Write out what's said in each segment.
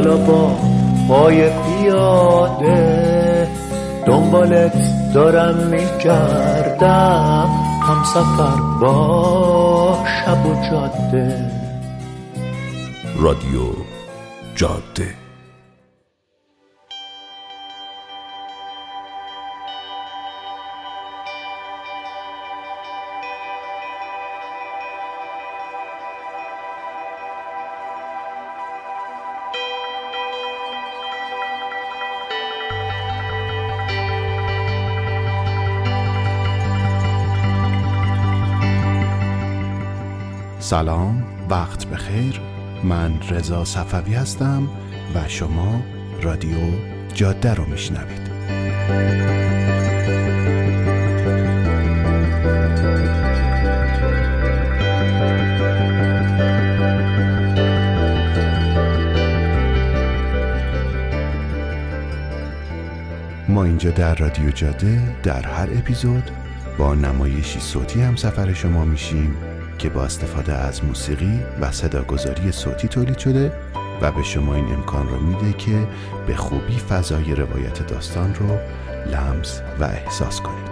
حالا با پای پیاده دنبالت دارم میگردم. هم سفر با شب و جاده. رادیو جاده. سلام وقت بخیر. من رضا صفوی هستم و شما رادیو جاده رو میشنوید. ما اینجا در رادیو جاده در هر اپیزود با نمایشی صوتی هم سفر شما میشیم. که با استفاده از موسیقی و صداگذاری صوتی تولید شده و به شما این امکان را میده که به خوبی فضای روایت داستان رو لمس و احساس کنید.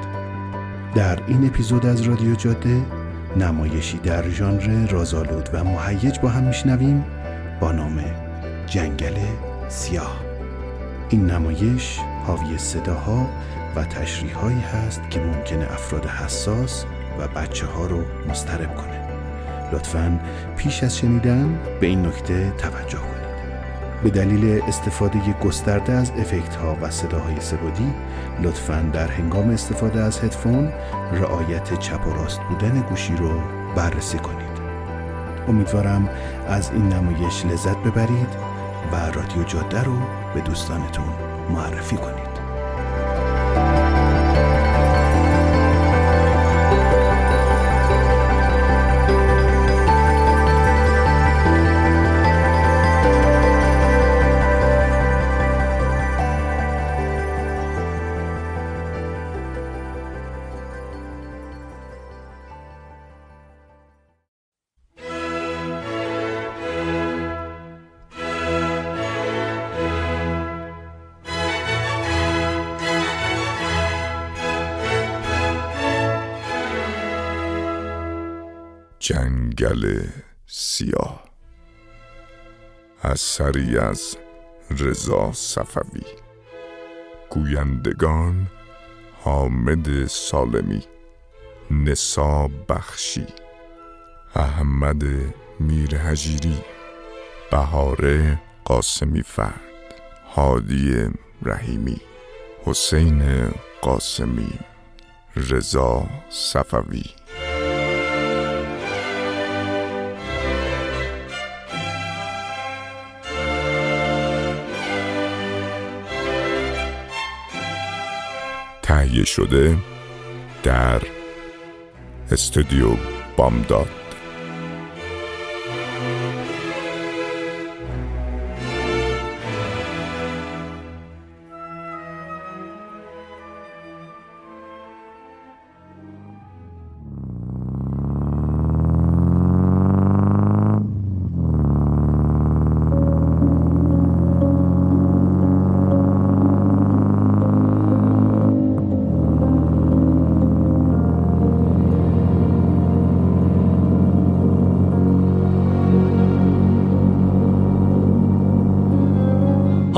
در این اپیزود از رادیو جاده نمایشی در ژانر رازآلود و مهیج با هم میشنویم با نام جنگل سیاه. این نمایش حاوی صداها و تشریحهایی هست که ممکنه افراد حساس و بچه ها رو مسترب کنه. لطفا پیش از شنیدن به این نکته توجه کنید. به دلیل استفاده گسترده از افکت ها و صداهای سبودی لطفا در هنگام استفاده از هدفون رعایت چپ و راست بودن گوشی رو بررسی کنید. امیدوارم از این نمایش لذت ببرید و رادیو جاده رو به دوستانتون معرفی کنید. جنگل سیاه. اثری از رضا صفوی. گویندگان حامد سالمی نسا بخشی احمد میر هجیری بهاره قاسمی فرد هادی رحیمی حسین قاسمی رضا صفوی. تهیه شده در استودیو بامداد.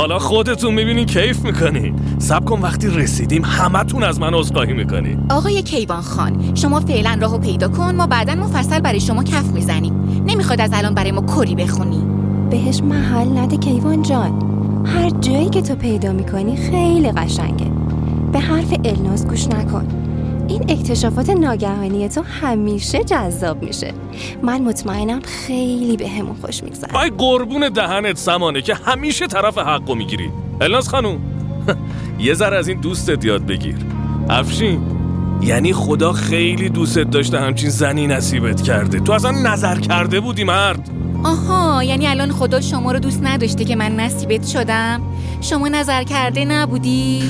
حالا خودتون می‌بینین کیف می‌کنین سب کن وقتی رسیدیم همتون از من عذرخواهی می‌کنین آقای کیوان خان شما فعلا راهو پیدا کن ما بعدا مفصل برای شما کف می‌زنیم. نمی‌خواد از الان برای ما کری بخونی. بهش محل نده کیوان جان. هر جایی که تو پیدا می‌کنی خیلی قشنگه. به حرف الناز گوش نکن. این اکتشافات ناگهانی تو همیشه جذاب میشه. من مطمئنم خیلی به همون خوش میگذره. ای قربون دهنت سمانه که همیشه طرف حقو می‌گیری. الناز خانوم یه ذره از این دوستت یاد بگیر. افشین یعنی خدا خیلی دوستت داشته همچین زنی نصیبت کرده. تو اصلا نظر کرده بودی مرد. آها یعنی الان خدا شما رو دوست نداشته که من نصیبت شدم؟ شما نظر کرده نبودی؟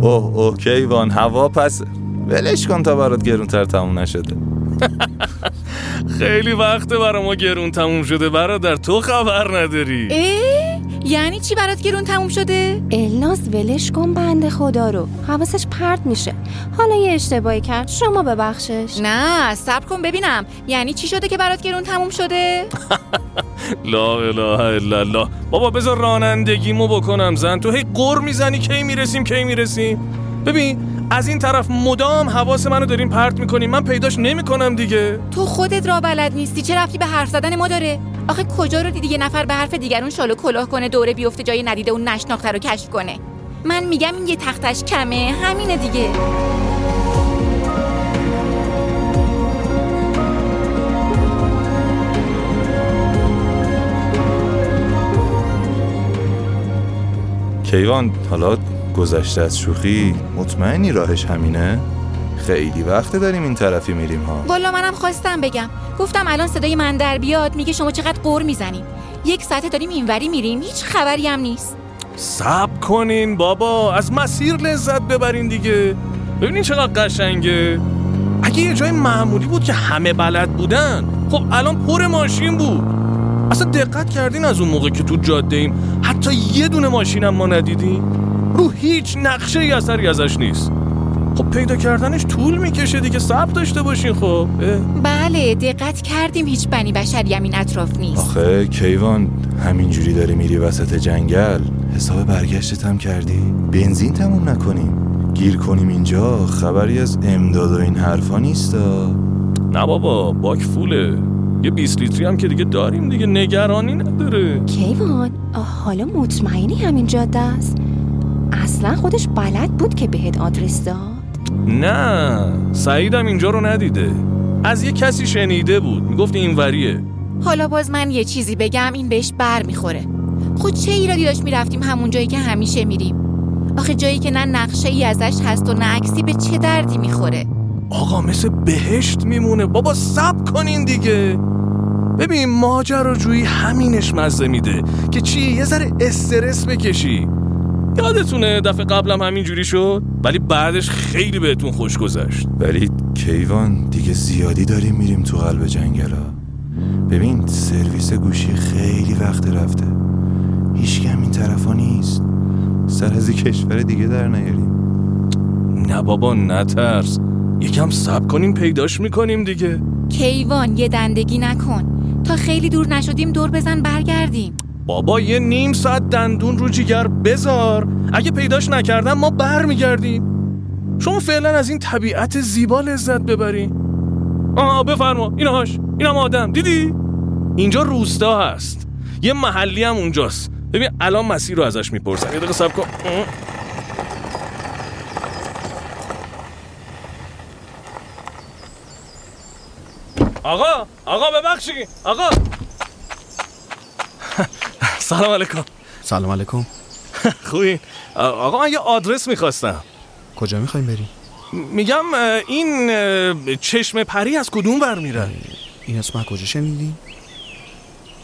اوه اوه کیوان هوا پس ولش کن تا برات گرونتر تموم نشده. خیلی وقته برا ما گرون تموم شده برادر تو خبر نداری. اه؟ یعنی چی برات گرون تموم شده؟ الناز ولش کن بنده خدا رو. حواسش پرت میشه. حالا یه اشتباهی کرد. شما ببخشش. نه صبر کن ببینم. یعنی چی شده که برات گرون تموم شده؟ لا اله الا الله. بابا بذار رانندگیمو بکنم زن. تو هی قر می‌زنی کی می‌رسیم کی می‌رسیم؟ ببین از این طرف مدام حواس منو دارین پرت می‌کنین. من پیداش نمی‌کنم دیگه. تو خودت را بلد نیستی. چه رفتی به حرف زدن ما داره؟ آخه کجا رو دیدی یه نفر به حرف دیگرون شال و کلاه کنه دوره بیفته جای ندیده و نشناخته رو کشف کنه؟ من میگم این یه تختش کمه. همینه دیگه. کیوان حالا گذشته از شوخی مطمئنی راهش همینه؟ خیلی وقت داریم این طرفی میریم ها. والا منم خواستم بگم. گفتم الان صدای من در بیاد میگه شما چقدر قور می‌زنین. یک ساعته داریم اینوری میریم هیچ خبری هم نیست. سب کنین بابا از مسیر لذت ببرین دیگه. ببینین چقدر قشنگه. اگه یه جای معمولی بود که همه بلد بودن خب الان پر ماشین بود. اصلا دقت کردین از اون موقع که تو جاده ایم. حتی یه دونه ماشینم ما ندیدیم. رو هیچ نقشه ای اثری ازش نیست. خب پیدا کردنش طول می‌کشه دیگه صبر داشته باشین خب. بله دقت کردیم هیچ بنی بشری هم این اطراف نیست. آخه کیوان همینجوری داری میری وسط جنگل؟ حساب برگشتت هم کردی؟ بنزین تموم نکنیم گیر کنیم اینجا خبری از امداد و این حرفا نیستا. نه بابا باک فوله. یه 20 لیتری هم که دیگه داریم دیگه نگرانی نداره. کیوان حالا مطمئنی همین جاده است؟ اصلا خودش بلد بود که بهت آدرس داد؟ نه سعیدم اینجا رو ندیده. از یه کسی شنیده بود می‌گفت این وریه. حالا باز من یه چیزی بگم این بهش بر می‌خوره. خود چه ایرادی داشت می‌رفتیم همون جایی که همیشه میریم؟ آخه جایی که نه نقشه ای ازش هست و نه عکسی به چه دردی می‌خوره؟ آقا مثل بهشت میمونه. بابا سب کنین دیگه. ببین ماجراجویی همینش مزه میده که چی؟ یه ذره استرس بکشی. یادتونه دفعه قبلم همینجوری شد؟ ولی بعدش خیلی بهتون خوش گذشت. ولی کیوان دیگه زیادی داریم میریم تو قلب جنگل ها ببین سرویس گوشی خیلی وقت رفته. هیچ هم این طرفا نیست. سر از کشور دیگه در نیاریم. نه بابا نترس. یکم سب کنیم پیداش می‌کنیم دیگه. کیوان یه دندگی نکن. تا خیلی دور نشدیم دور بزن برگردیم. بابا یه نیم ساعت دندون رو جیگر بذار. اگه پیداش نکردم ما بر میگردیم شما فعلا از این طبیعت زیبا لذت ببرین آها بفرما. اینهاش اینم آدم. دیدی؟ اینجا روستا هست. یه محلی هم اونجاست. ببین الان مسیر رو ازش می‌پرسن یه دقیقه صبر کن. آقا آقا ببخشی آقا. سلام علیکم. سلام علیکم. خوبی. آقا من یه آدرس می‌خواستم. کجا می‌خوایم بریم؟ میگم این چشم پری از کدوم ور میره؟ این اسم کجا شنیدین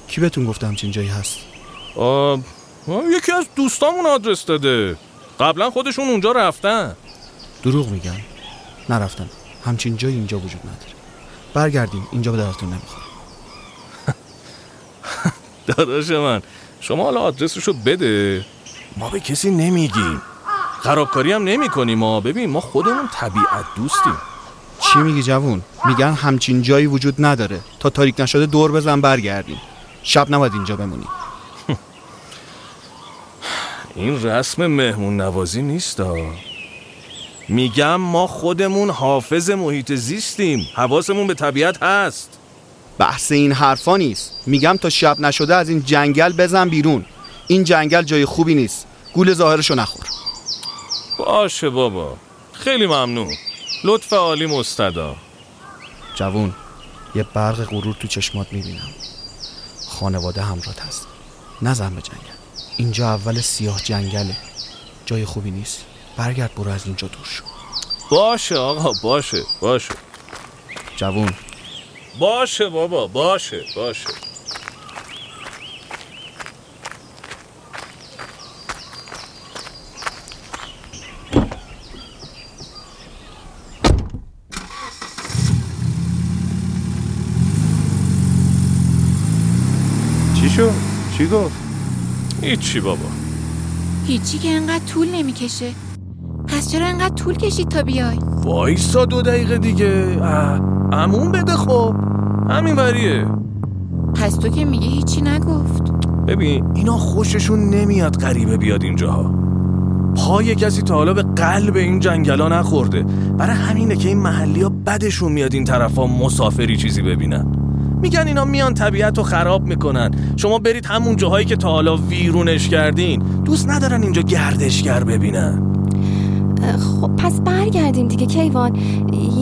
کی بهتون گفته همچین جایی هست؟ آه، آه، یکی از دوستامون آدرس داده. قبلا خودشون اونجا رفتن. دروغ میگن. نرفتن. همچین جایی اینجا وجود نداره. برگردیم. اینجا به درتون نمی‌خوره. داداش من. شما حالا آدرسشو بده. ما به کسی نمیگیم. خرابکاری هم نمی کنیم ما ببین ما خودمون طبیعت دوستیم. چی میگی جوون؟ میگن همچین جایی وجود نداره. تا تاریک نشده دور بزن برگردیم. شب نباید اینجا بمونیم این رسم مهمون نوازی نیست میگم ما خودمون حافظ محیط زیستیم. حواسمون به طبیعت هست. بحث این حرفا نیست. میگم تا شب نشده از این جنگل بزن بیرون. این جنگل جای خوبی نیست. گول ظاهرشو نخور. باشه بابا. خیلی ممنون. لطف عالی مستدا. جوون یه برق غرور تو چشمات می‌بینم. خانواده همراهت هست. نزن به جنگل. اینجا اول سیاه جنگله. جای خوبی نیست. برگرد برو از اینجا دور شو. باشه آقا باشه باشه. جوون باشه بابا باشه باشه. شد؟ چی گفت؟ هیچی بابا. هیچی که انقدر طول نمی‌کشه. پس چرا انقدر طول کشید تا بیای؟ وایسا دو دقیقه دیگه. اه، عموم بده خب. همین وریه. پس تو که میگه هیچی نگفت. ببین اینا خوششون نمیاد غریبه بیاد اینجاها. پای کسی تا حالا به قلب این جنگلا نخورده. برای همینه که این محلی ها بدشون میاد این طرف ها مسافری چیزی ببینن. میگن اینا میان طبیعت رو خراب می‌کنن. شما برید همون جاهایی که تا حالا ویرونش کردین. دوست ندارن اینجا گردشگر ببینن. خب پس برگردیم دیگه کیوان.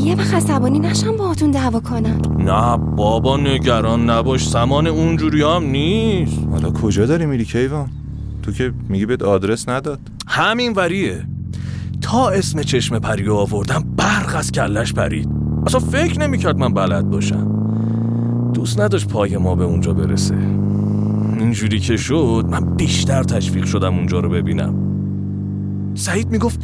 یه وقت عصبانی نشم باهاتون دعوا کنم. نه بابا نگران نباش. سامان اونجوری هم نیست. حالا کجا داری میری کیوان؟ تو که میگی بهت آدرس نداد. همین وریه. تا اسم چشم پریو آوردم برق از کلش پرید. اصلا فکر نمی‌کرد من بلد باشم. دوست نداشت پای ما به اونجا برسه. اینجوری که شد من بیشتر تشویق شدم اونجا رو ببینم. سعید می‌گفت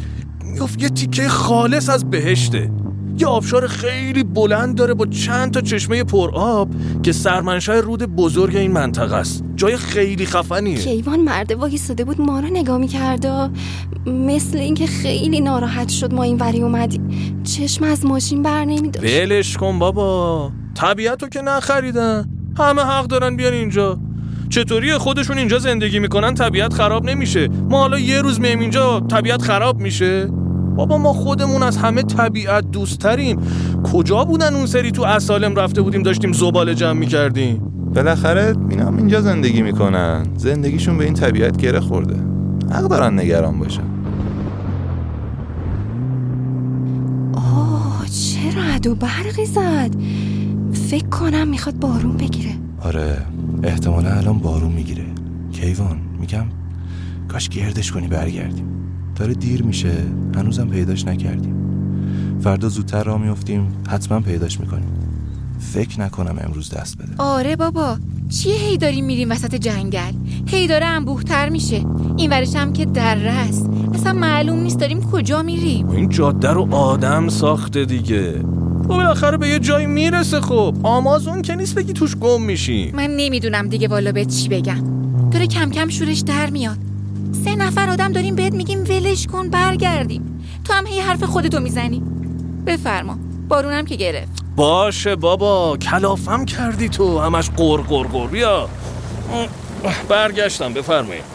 می‌گفت یه تیکه خالص از بهشته. یه آبشار خیلی بلند داره با چند تا چشمه پر آب که سرمنشأ رود بزرگ این منطقه است. جای خیلی خفنیه. کیوان مرده وایستاده بود ما رو نگاه می‌کرد و مثل اینکه خیلی ناراحت شد ما این وری اومدیم. چشم از ماشین بر نمیداشت. ولش کن بابا. طبیعت رو که نخریدن. همه حق دارن بیان اینجا. چطوری خودشون اینجا زندگی می‌کنن طبیعت خراب نمیشه. ما حالا یه روز میم اینجا طبیعت خراب میشه. بابا ما خودمون از همه طبیعت دوست تریم کجا بودن اون سری تو اسالم رفته بودیم داشتیم زباله جمع می‌کردیم؟ بالاخره اینا هم اینجا زندگی می‌کنن. زندگیشون به این طبیعت گره خورده. حق دارن نگران باشن. آه چه رعد و برقی زد. فکر کنم می‌خواد بارون بگیره. آره احتمالا الان بارون می‌گیره. کیوان میگم کاش گردش کنی برگردیم. داره دیر میشه. هنوزم پیداش نکردیم. فردا زودتر را میفتیم حتما پیداش می‌کنیم. فکر نکنم امروز دست بده. آره بابا. چیه هی داریم میریم وسط جنگل؟ هی داره انبوهتر میشه. این ورش هم که دره است اصلا معلوم نیست داریم کجا میریم. این جاده رو آدم ساخته دیگه. و بالاخره به یه جایی می‌رسه خب. آمازون که نیست بگی توش گم میشیم. من نمی‌دونم دیگه والا بهت چی بگم. داره کم کم شورش در میاد. سه نفر آدم داریم بهت میگیم ولش کن برگردیم. تو هم هی حرف خودتو می‌زنی. بفرما بارونم که گرفت. باشه بابا کلافم کردی تو. همش قر قر قر. بیا. برگشتم بفرمایید.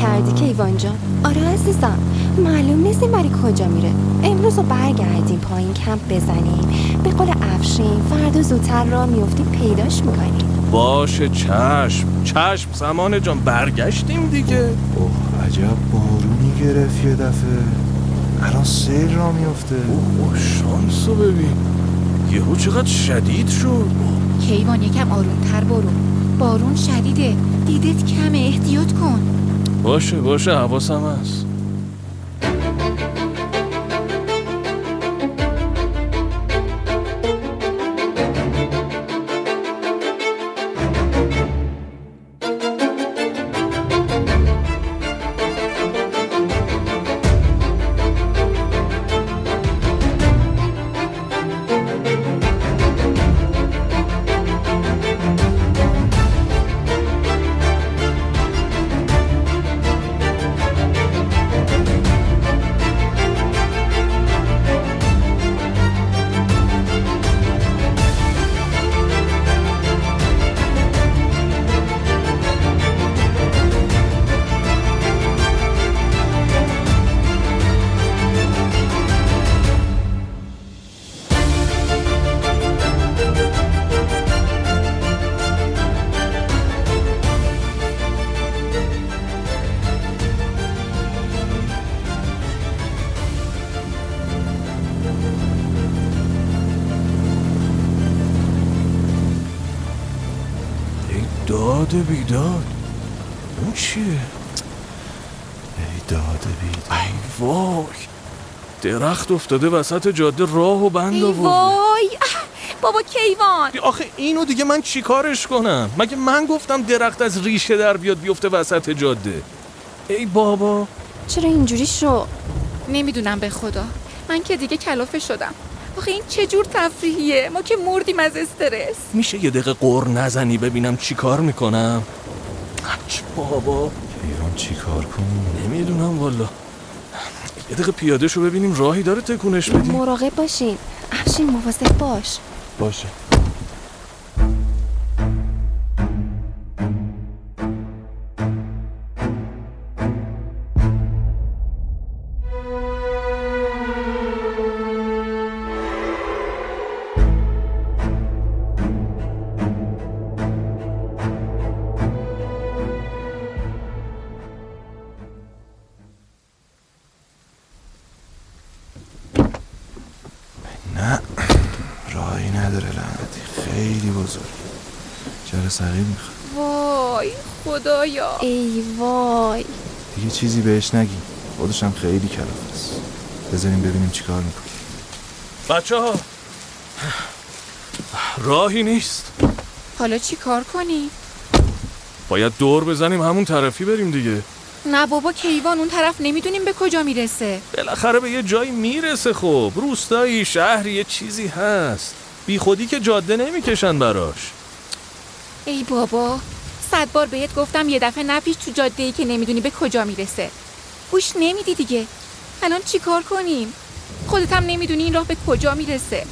کردی کیوان جان؟ آره عزیزم. معلوم نیست این وری کجا میره. امروز رو برگردیم پایین کمپ بزنیم. به قول افشین فردا زودتر را میفتیم پیداش می‌کنیم باشه چشم. چشم سمان جان برگشتیم دیگه. اوه عجب بارونی گرفت یه دفعه. الان سیل را میفته. اوه شانسو ببین. یهو چقدر شدید شد. کیوان یکم آرومتر برو. بارون شدیده. دیدت کمه. احتیاط کن. باشه باشه حواسم هست. بیداد؟ اون چیه؟ ای داده بید ای وای! درخت افتاده وسط جاده راه و بند ای وای! بابا کیوان! آخه اینو دیگه من چیکارش کنم؟ مگه من گفتم درخت از ریشه در بیاد بیفته وسط جاده؟ ای بابا! چرا اینجوری شو؟ نمی‌دونم به خدا. من که دیگه کلافه شدم. آخه این چه جور تفریحیه؟ ما که مردیم از استرس. میشه یه دقیقه قور نزنی ببینم چی کار می‌کنم؟ چه بابا. کیوان چی کار کنیم نمی‌دونم والا. یه دقیقه پیاده شو ببینیم راهی داره تکونش بدیم مراقب باشین. افشین مواظب باش. باشه. نه. راهی نداره لعنتی. خیلی بزرگ. چرا سقیل می‌خواد. وای خدایا. ای وای. دیگه چیزی بهش نگی. خودش هم خیلی کلافه است. بذاریم ببینیم چیکار می‌کنه. بچه ها راهی نیست. حالا چی کار کنی؟ باید دور بزنیم همون طرفی بریم دیگه. نه بابا کیوان اون طرف نمی‌دونیم به کجا می‌رسه. بالاخره به یه جایی می‌رسه خب. روستایی شهری یه چیزی هست. بی خودی که جاده نمی‌کشن براش. ای بابا صد بار بهت گفتم یه دفعه نپیش تو جاده ای که نمی‌دونی به کجا می‌رسه. گوش نمیدی دیگه. الان چی کار کنیم؟ خودت هم نمی‌دونی این راه به کجا می‌رسه.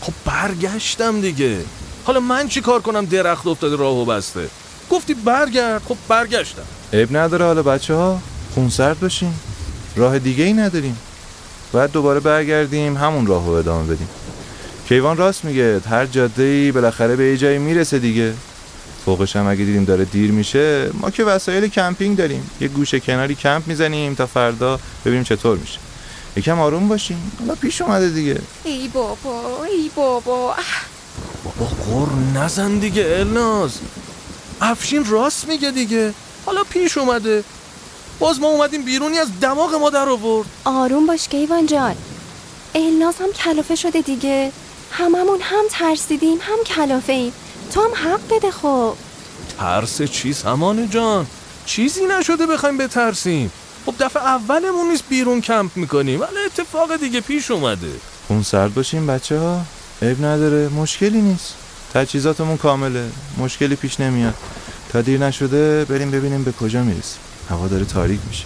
خب برگشتم دیگه. حالا من چی کار کنم درخت افتاده راهو بسته؟ گفتی برگرد. خب برگشتم. عیب نداره حالا بچه ها خونسرد باشین. راه دیگه ای نداریم. بعد دوباره برگردیم همون راه رو ادامه بدیم. کیوان راست میگه هر جاده ای بالاخره به یه جایی می‌رسه دیگه. فوقش هم اگه دیدیم داره دیر میشه ما که وسایل کمپینگ داریم. یه گوشه کناری کمپ می‌زنیم تا فردا ببینیم چطور میشه. یکم آروم باشیم حالا پیش اومده دیگه. ای بابا ای بابا. بابا قر نزن دیگه الناز افشین راست میگه دیگه. حالا پیش اومده. باز ما اومدیم بیرونی از دماغ ما در آورد. آروم باش کیوان جان. الناز هم کلافه شده دیگه. هممون هم ترسیدیم هم کلافه ایم تو هم حق بده خب. ترس چی سمانه جان. چیزی نشده بخوایم بترسیم. خب دفعه اولمون نیست بیرون کمپ می‌کنیم. ولی اتفاق دیگه پیش اومده. خونسرد باشیم بچه ها عیب نداره. مشکلی نیست. تجهیزاتمون کامله. مشکلی پیش نمیاد. تا دیر نشده بریم ببینیم به کجا می‌رسیم. هوا داره تاریک میشه.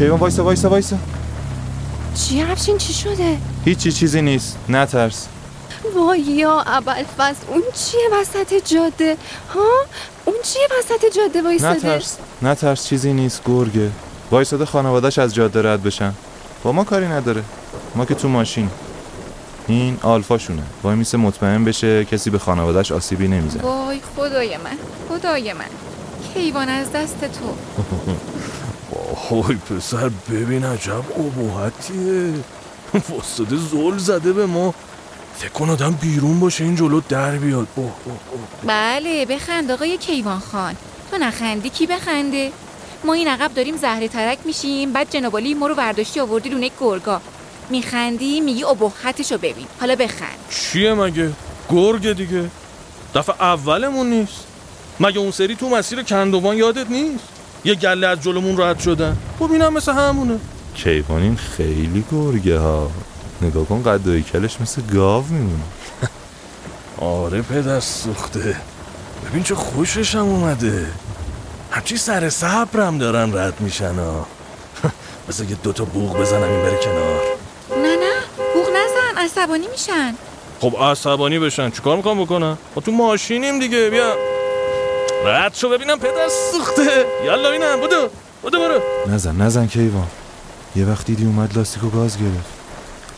کیوان وایسا وایسا وایسا. چی افشین چی شده؟ هیچی چیزی نیست. نترس. وای یا ابوالفضل اون چیه وسط جاده؟ ها؟ اون چیه وسط جاده وایساده؟ نترس. نترس چیزی نیست گرگه. وایساده خانوادش از جاده رد بشن. با ما کاری نداره. ما که تو ماشین. این آلفاشونه. وای میسه مطمئن بشه کسی به خانوادش آسیبی نمی‌زنه. وای خدای من خدای من. کیوان از دست تو. وای پسر ببین عجب ابهتیه. واسطه زل زده به ما. فکر کن آدم بیرون باشه این جلو در بیاد. اوه اوه اوه. بله بخند آقای کیوان خان. تو نخندی کی بخنده؟ ما این عقب داریم زهره ترک میشیم بعد جنابالی ما رو ورداشتی آوردی رونه گرگا. میخندی میگی ابهتشو ببین. حالا بخند. چیه مگه؟ گرگه دیگه. دفعه اولمون نیست. مگه اون سری تو مسیر کندوان یادت نیست؟ یه گله از جلومون رد شدن خب اینم مثل همونه. کیوان این خیلی گرگه ها. نگاه کن قد و هیکلش مثل گاو میمونه. آره پدر سوخته. ببین چه خوششم اومده. همچی سر صبرم دارن رد میشن ها. مثل یه دوتا بوغ بزنم این بره کنار. نه نه بوغ نزن عصبانی میشن. خب عصبانی بشن. چیکار می‌خوام بکنم؟ ما تو ماشینیم دیگه بیا. رد شو ببینم پدر سوخته. یالا ببینم بودو بودو برو. نزن نزن کیوان. یه وقت دیدی اومد لاستیک و گاز گرفت.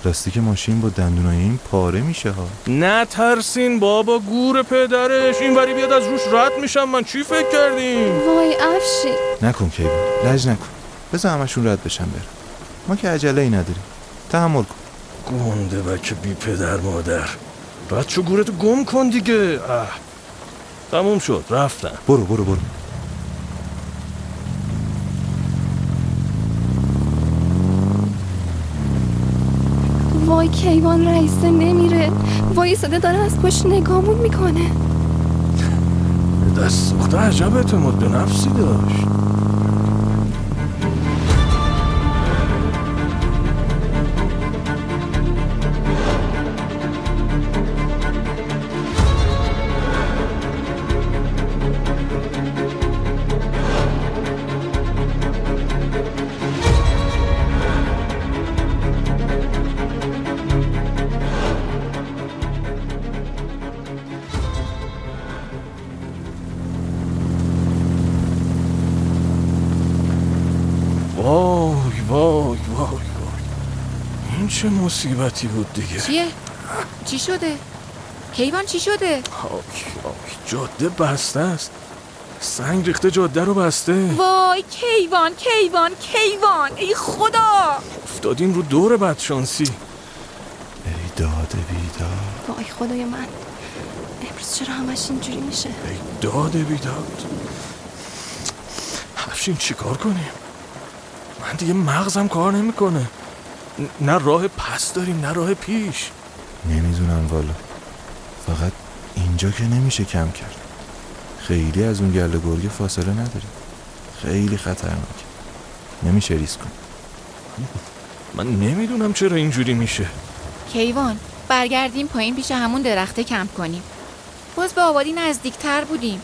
لاستیک ماشین با دندونای این پاره میشه ها. نه ترسین بابا گور پدرش. این وری بیاد از روش رد میشم. من چی فکر کردیم؟ وای افشین نکن کیوان. لج نکن. بذار همشون رد بشن برم ما که عجله ای نداریم. تحمل کن. گنده بک بی پدر مادر. بچه گورتو گم کن دیگه. اه. تموم شد رفتن. برو برو برو. وای کیوان رئیسه نمیره. وای صدا داره از پشت نگامون می‌کنه. دست ساخته عجب اعتماد به نفسی داشت. مصیبتی بود دیگه. چیه؟ چی شده؟ کیوان چی شده؟ آک آک جاده بسته است. سنگ ریخته جاده رو بسته. وای کیوان کیوان کیوان. ای خدا! افتادیم رو دور بدشانسی. ای داده بیدار وای خدای من. امروز چرا همش اینجوری میشه؟ ای داده بیداد. افشین چیکار کنیم؟ من دیگه مغزم کار نمی‌کنه. نه راه پس داریم نه راه پیش. نمی‌دونم والا. فقط اینجا که نمیشه کم کرد. خیلی از اون گله گرگه فاصله نداریم خیلی خطرناک. نمیشه ریسک کن من نمی‌دونم چرا اینجوری میشه. کیوان برگردیم پایین پیش همون درخته کمپ کنیم. باز به آبادی نزدیکتر بودیم.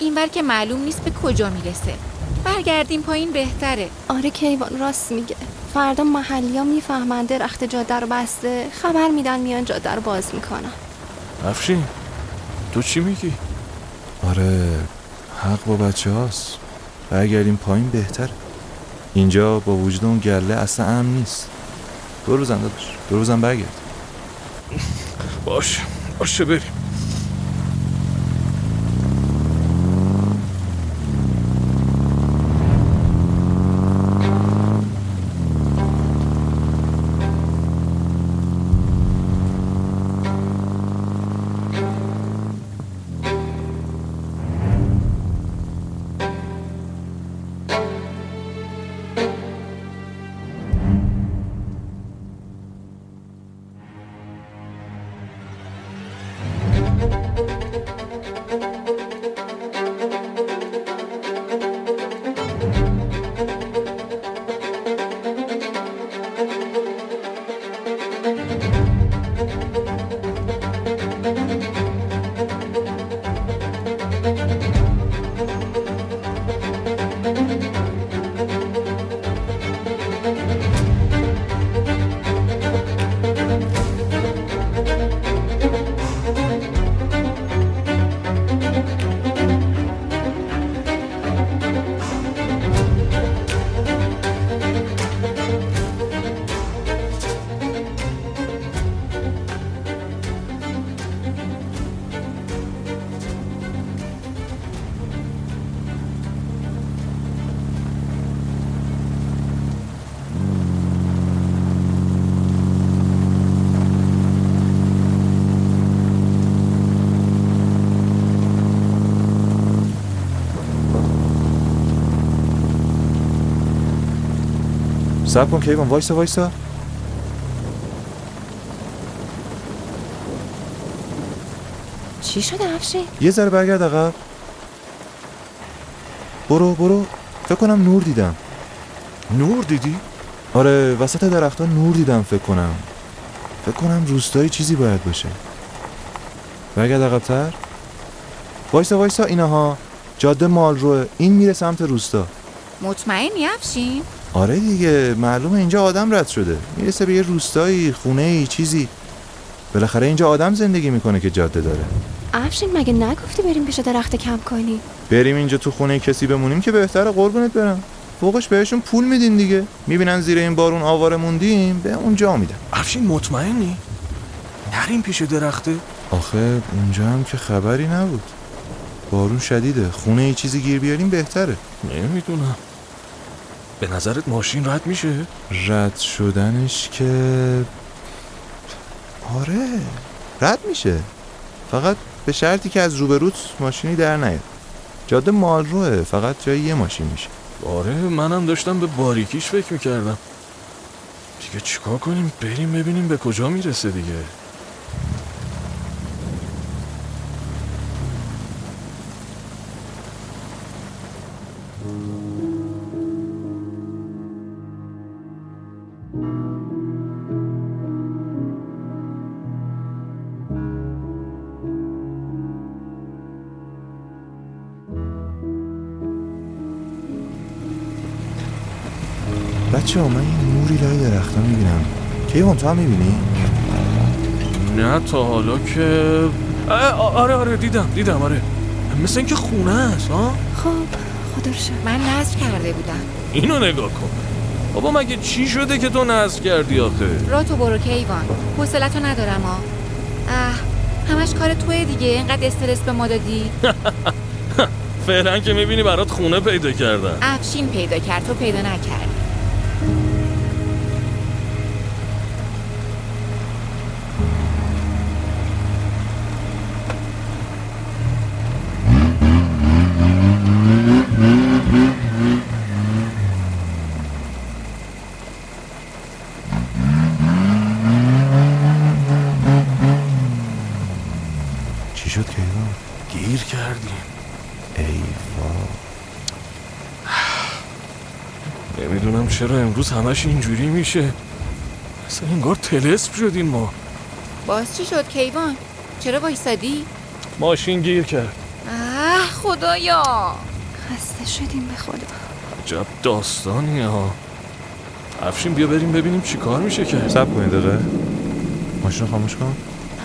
اینور که معلوم نیست به کجا می‌رسه. برگردیم پایین بهتره. آره کیوان راست میگه. فردا محلی ها می‌فهمن درخت جاده رو بسته. خبر میدن میان جاده رو باز می‌کنن. افشین تو چی میگی؟ آره حق با بچه هاست. برگردیم پایین بهتر اینجا با وجود اون گله اصلا امن نیست. دو روزم داداش. دو روزم برگرد. باش باشه بریم. سب کن کیوان وایسا وایسا چی شده افشین؟ یه ذره برگرد عقب برو برو. فکر کنم نور دیدم. نور دیدی؟ آره وسط درختها نور دیدم فکر کنم. فکر کنم روستایی چیزی باید باشه. برگرد عقبتر. وایسا وایسا اینها. جاده مال روه. این میره سمت روستا. مطمئنی افشین؟ آره دیگه معلومه اینجا آدم رد شده. می‌رسه به یه روستایی خونه ای چیزی. بالاخره اینجا آدم زندگی می‌کنه که جاده داره. افشین مگه نگفتی بریم پیش درخت کم کنی؟ بریم اینجا تو خونه کسی بمونیم که بهتره قربونت برم. فوقش بهشون پول میدین دیگه. می‌بینن زیر این بارون آواره موندیم به اونجا میدن. افشین مطمئنی؟ نریم پیش درخته؟ آخه اونجا هم که خبری نبود. بارون شدیده. خونه ای چیزی گیر بیاریم بهتره. نمی‌دونم. به نظرت ماشین رد میشه؟ رد شدنش که آره رد میشه. فقط به شرطی که از روبروت ماشینی در نیاد. جاده مالروه فقط جای یه ماشین میشه. آره منم داشتم به باریکیش فکر می‌کردم. دیگه چیکار کنیم؟ بریم ببینیم به کجا می‌رسه دیگه. بچه ها من یه نوری لای درختا می‌بینم. کیوان تو هم می‌بینی؟ نه تا حالا که آره آره دیدم دیدم آره. مثل اینکه خونه است ها؟ خب خدا. من نصب کرده بودم. اینو نگاه کن. بابا مگه چی شده که تو نصب کردی آخه؟ را تو برو کیوان. حوصلتو ندارم ها. اه همش کار توی دیگه. اینقدر استرس به ما دادی. فعلا که می‌بینی برات خونه پیدا کردم. افشین پیدا کرد تو پیدا نکردی چرا امروز همش اینجوری میشه. اصلا انگار تلسپ شدیم ما. باز چی شد کیوان؟ چرا وایسادی؟ ماشین گیر کرد. اه خدایا. خسته شدیم به خدا. عجب داستانیه ها. افشین بیا بریم ببینیم چی کار میشه کرد سب کنید دقیقه. ماشین رو خاموش کن.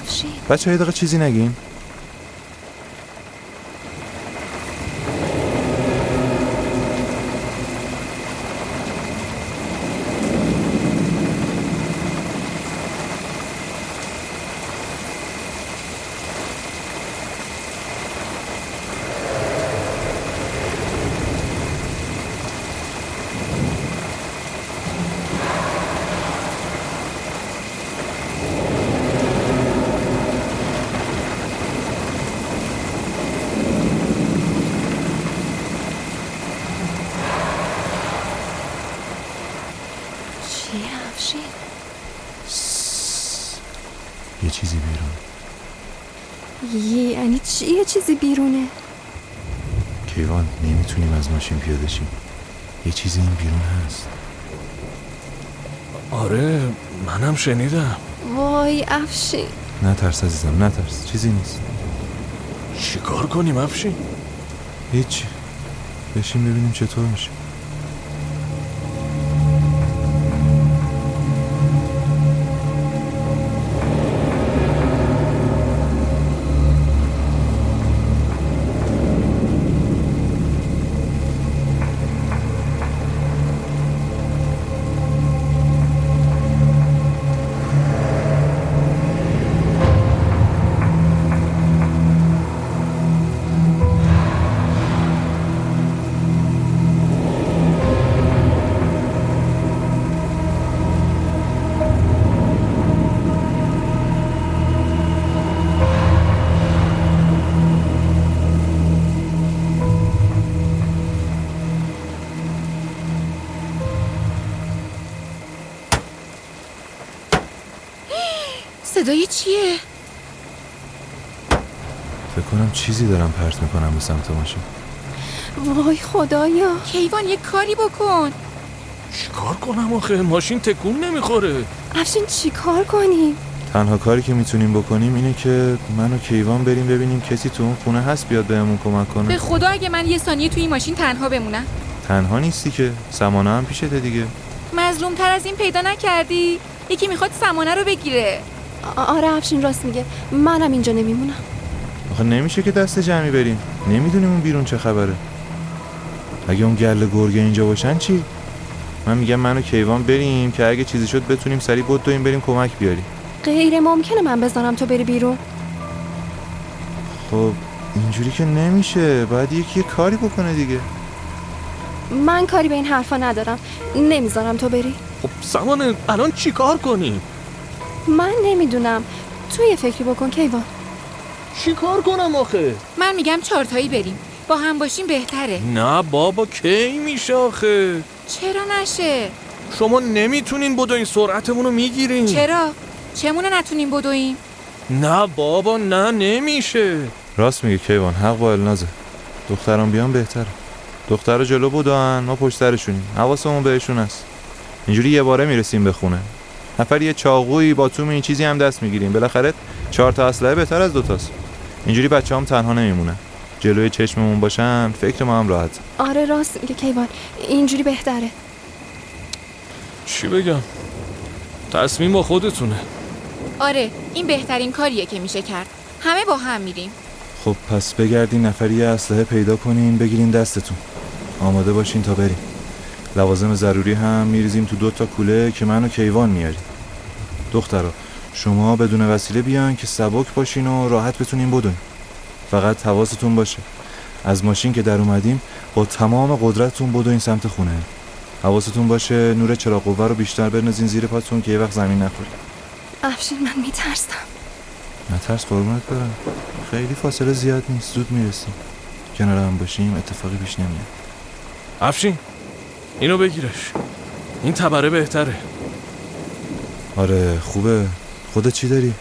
افشین. بچه یه دقیقه چیزی نگین چیه افشین یه چیزی بیرون یعنی چی یه چیزی بیرونه؟ کیوان نمی‌تونیم از ماشین پیاده شیم. یه چیزی این بیرون هست. آره منم شنیدم. وای افشین. نه ترس عزیزم نه ترس چیزی نیست. چی کار کنیم افشین؟ هیچی. بشین ببینیم چطور میشه. صدای چیه؟ فکر کنم چیزی دارم پرت می‌کنم به سمت ماشین. وای خدایا. کیوان یه کاری بکن. چی کار کنم آخه؟ ماشین تکون نمی‌خوره. افشین چی کار کنیم؟ تنها کاری که می‌تونیم بکنیم اینه که من و کیوان بریم ببینیم کسی تو اون خونه هست بیاد بهمون کمک به کنه خدا اگه من یه ثانیه توی این ماشین تنها بمونم. تنها نیستی که. سمانه هم پیشته دیگه. مظلوم تر از این پیدا نکردی. یکی می‌خواد سمانه رو بگیره. آره افشین راست میگه. منم اینجا نمیمونم. آخه نمیشه که دست جمعی بریم. نمی‌دونیم اون بیرون چه خبره. اگه اون گله گرگه اینجا باشن چی؟ من میگم من و کیوان بریم که اگه چیزی شد بتونیم سریع بدویم بریم کمک بیاریم. غیر ممکنه من بذارم تو بری بیرون. خب اینجوری که نمیشه. باید یکی یه کاری بکنه دیگه. من کاری به این حرفا ندارم. نمی‌ذارم تو بری. خب سمانه الان چیکار کنیم؟ من نمی‌دونم. تو یه فکری بکن کیوان. چیکار کنم آخه؟ من میگم چهارتایی بریم. با هم باشیم بهتره. نه بابا کی میشه آخه؟ چرا نشه؟ شما نمی‌تونین بدو این سرعتمون رو می‌گیرین. چرا؟ چمونه نتونیم بدویم؟ نه بابا نه نمیشه. راست میگه کیوان حق با النازه. دختران بیان بهتره. دختر جلو بودن ما پشت سرشونیم. حواسمون بهشون هست. اینجوری یه باره می‌رسیم به خونه. نفر یه چاقویی با توم این چیزی هم دست می‌گیریم. بالاخره چهار تا اسلحه بهتر از دوتاست اینجوری بچه هم تنها نمیمونن. جلوی چشممون باشن فکر ما هم راحت. آره راست میگه کیوان. اینجوری بهتره. چی بگم؟ تصمیم با خودتونه. آره این بهترین کاریه که میشه کرد. همه با هم میریم. خب پس بگردین نفری اسلحه پیدا کنین بگیرین دستتون. آماده باشین تا بریم. لوازم ضروری هم میریزیم تو دو تا کوله که من و کیوان میاریم دخترا شما بدون وسیله بیان که سبک باشین و راحت بتونین بدوین فقط حواستون باشه. از ماشین که در اومدیم با تمام قدرتتون بدوین سمت خونه. حواستون باشه نور چراغ قوه رو بیشتر بنازین زیر پاتون که یه وقت زمین نخورید افشین من میترسم. نترس قربونت برم. خیلی فاصله زیاد نیست. زود می‌رسیم. کنار هم باشیم اتفاقی پیش نمیاد. افشین! اینو بگیرش. این تبره بهتره. آره خوبه. خودت چی داری؟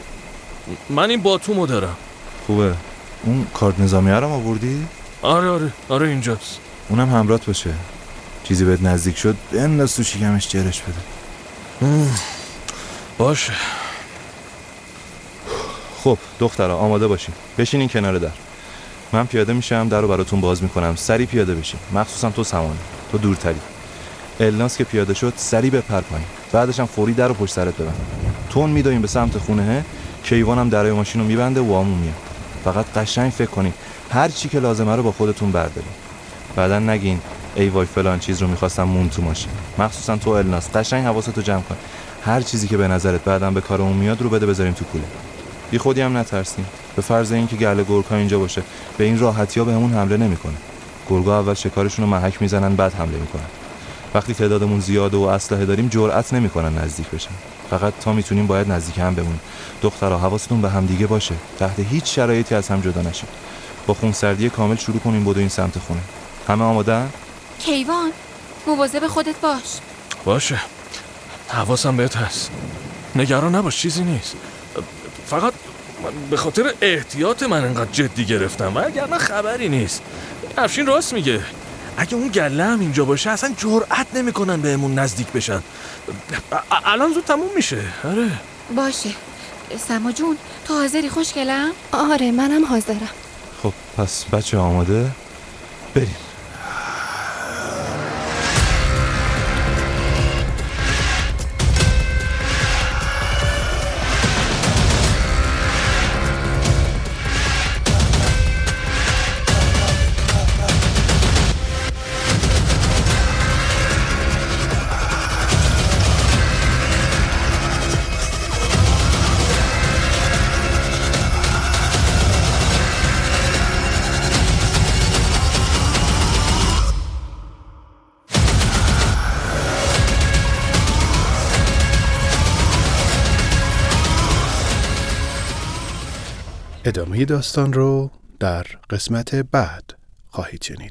من این باتومو دارم. خوبه. اون کارت نظامیه رو آوردی؟ آره آره. آره اینجاست. اونم همرات باشه. چیزی بهت نزدیک شد بنداز تو شکمش جرش بده. باشه. خب دخترا آماده باشین. بشینین کنار در. من پیاده میشم در رو براتون باز می‌کنم. سری پیاده بشین. مخصوصا تو سمانه تو دورتری. الناس که پیاده شد سری بپر پایین. بعدش هم فوری در رو پشت سرت ببند. تون میدویم به سمت خونه کیوانم درای ماشین رو میبنده و آمون میاد. فقط قشنگ فکر کنین هر چی که لازمه رو با خودتون بردارین بعدا نگین ای وای فلان چیز رو می‌خواستم مون تو ماشین. مخصوصا تو الناس قشنگ حواستو جمع کن. هر چیزی که به نظرت بعدا به کارمون میاد رو بده بذاریم تو کوله. بی خودی هم نترسیم. به فرض اینکه گله گرگا اینجا باشه به این راحتی ها بهمون حمله نمی‌کنه. گرگا اول شکارشون رو محک می‌زنن بعد حمله می‌کنن. وقتی تعدادمون زیاده و اسلحه داریم جرأت نمی‌کنن نزدیک بشن. فقط تا می‌تونیم باید نزدیک هم بمونیم. دخترها حواستون به هم دیگه باشه. تحت هیچ شرایطی از هم جدا نشید با خونسردی کامل شروع کنیم بدو این سمت خونه. همه آماده کیوان مواظب خودت باش. باشه. حواسم بهت هست. نگران نباش چیزی نیست. فقط من به خاطر احتیاط من انقدر جدی گرفتم و اگر نه خبری نیست. افشین راست میگه. اگه اون گله هم اینجا باشه اصلا جرأت نمی‌کنن بهمون نزدیک بشن. الان زود تموم میشه. آره. باشه. سما جون تو حاضری؟ خوشگلم آره منم حاضرم. خب پس بچه آماده؟ بریم. ادامه داستان رو در قسمت بعد خواهید شنید.